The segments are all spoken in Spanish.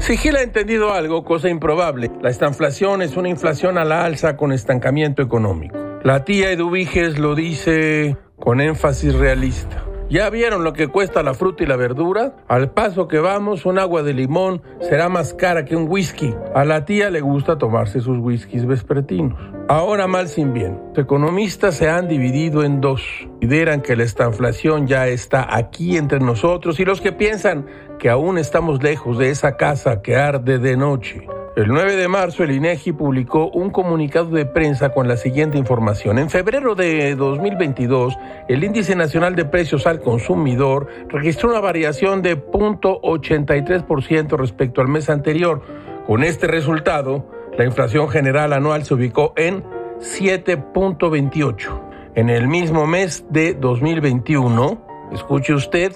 Si Gil ha entendido algo, cosa improbable, la estanflación es una inflación a la alza con estancamiento económico. La tía Eduviges lo dice con énfasis realista. ¿Ya vieron lo que cuesta la fruta y la verdura? Al paso que vamos, un agua de limón será más cara que un whisky. A la tía le gusta tomarse sus whiskies vespertinos. Ahora mal sin bien. Los economistas se han dividido en dos. Consideran que la estanflación ya está aquí entre nosotros y los que piensan que aún estamos lejos de esa casa que arde de noche. El 9 de marzo el INEGI publicó un comunicado de prensa con la siguiente información. En febrero de 2022, el índice nacional de precios al consumidor registró una variación de 0.83% respecto al mes anterior. Con este resultado, la inflación general anual se ubicó en 7.28. En el mismo mes de 2021, escuche usted,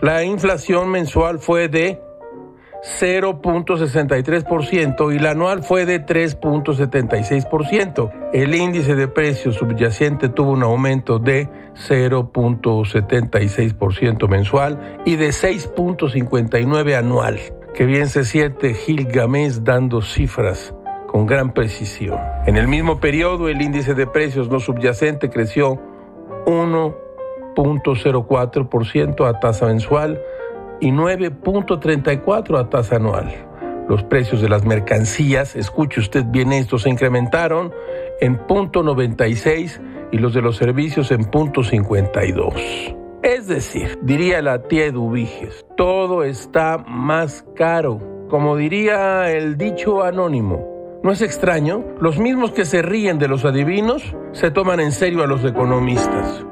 la inflación mensual fue de 0.63% y la anual fue de 3.76%. El índice de precios subyacente tuvo un aumento de 0.76% mensual y de 6.59 anual. Que bien se siente Gilgamesh dando cifras con gran precisión. En el mismo periodo, el índice de precios no subyacente creció 1.04% a tasa mensual y 9.34 a tasa anual. Los precios de las mercancías, escuche usted bien esto, se incrementaron en punto 96 y los de los servicios en punto 52. Es decir, diría la tía Eduviges, todo está más caro. Como diría el dicho anónimo, ¿no es extraño? Los mismos que se ríen de los adivinos se toman en serio a los economistas.